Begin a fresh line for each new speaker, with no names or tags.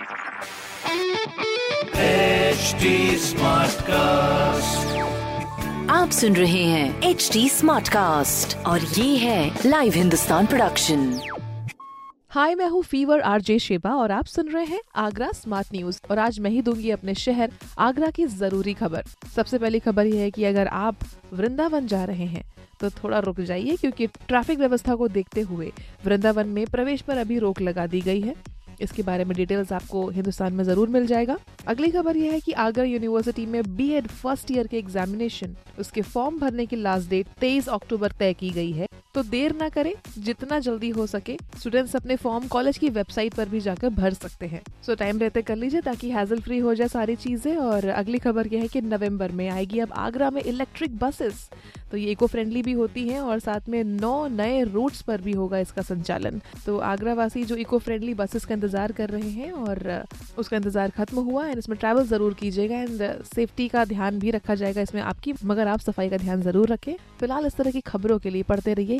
HD Smartcast.
आप सुन रहे हैं एच डी स्मार्ट कास्ट और ये है लाइव हिंदुस्तान प्रोडक्शन
हाय मैं हूँ फीवर आरजे शेबा और आप सुन रहे हैं आगरा स्मार्ट न्यूज़ और आज मैं ही दूँगी अपने शहर आगरा की ज़रूरी खबर। सबसे पहली खबर यह है कि अगर आप वृंदावन जा रहे हैं तो थोड़ा रुक जाइए क्योंकि ट्रैफ़िक व्यवस्था को देखते हुए वृंदावन में प्रवेश पर अभी रोक लगा दी गई है। इसके बारे में डिटेल्स आपको हिंदुस्तान में ज़रूर मिल जाएगा। अगली खबर यह है कि आगरा यूनिवर्सिटी में बीएड फ़र्स्ट ईयर के एग्जामिनेशन उसके फॉर्म भरने की लास्ट डेट 23 अक्टूबर तय की गई है। तो देर ना करें, जितना जल्दी हो सके स्टूडेंट्स अपने फॉर्म कॉलेज की वेबसाइट पर भी जाकर भर सकते हैं। सो टाइम रहते कर लीजिए ताकि हैजल फ्री हो जाए सारी चीज़ें और अगली खबर यह है कि नवंबर में आएगी अब आगरा में इलेक्ट्रिक बसेस तो ये इको फ्रेंडली भी होती हैं और साथ में नौ नए रूट्स पर भी होगा इसका संचालन। तो आगरा वासी जो इको फ्रेंडली बसेस का इंतज़ार कर रहे हैं और उसका इंतज़ार खत्म हुआ एंड इसमें ट्रैवल ज़रूर कीजिएगा एंड सेफ्टी का ध्यान भी रखा जाएगा इसमें आपकी, मगर आप सफ़ाई का ध्यान ज़रूर रखें। फ़िलहाल इस तरह की खबरों के लिए पढ़ते रहिए।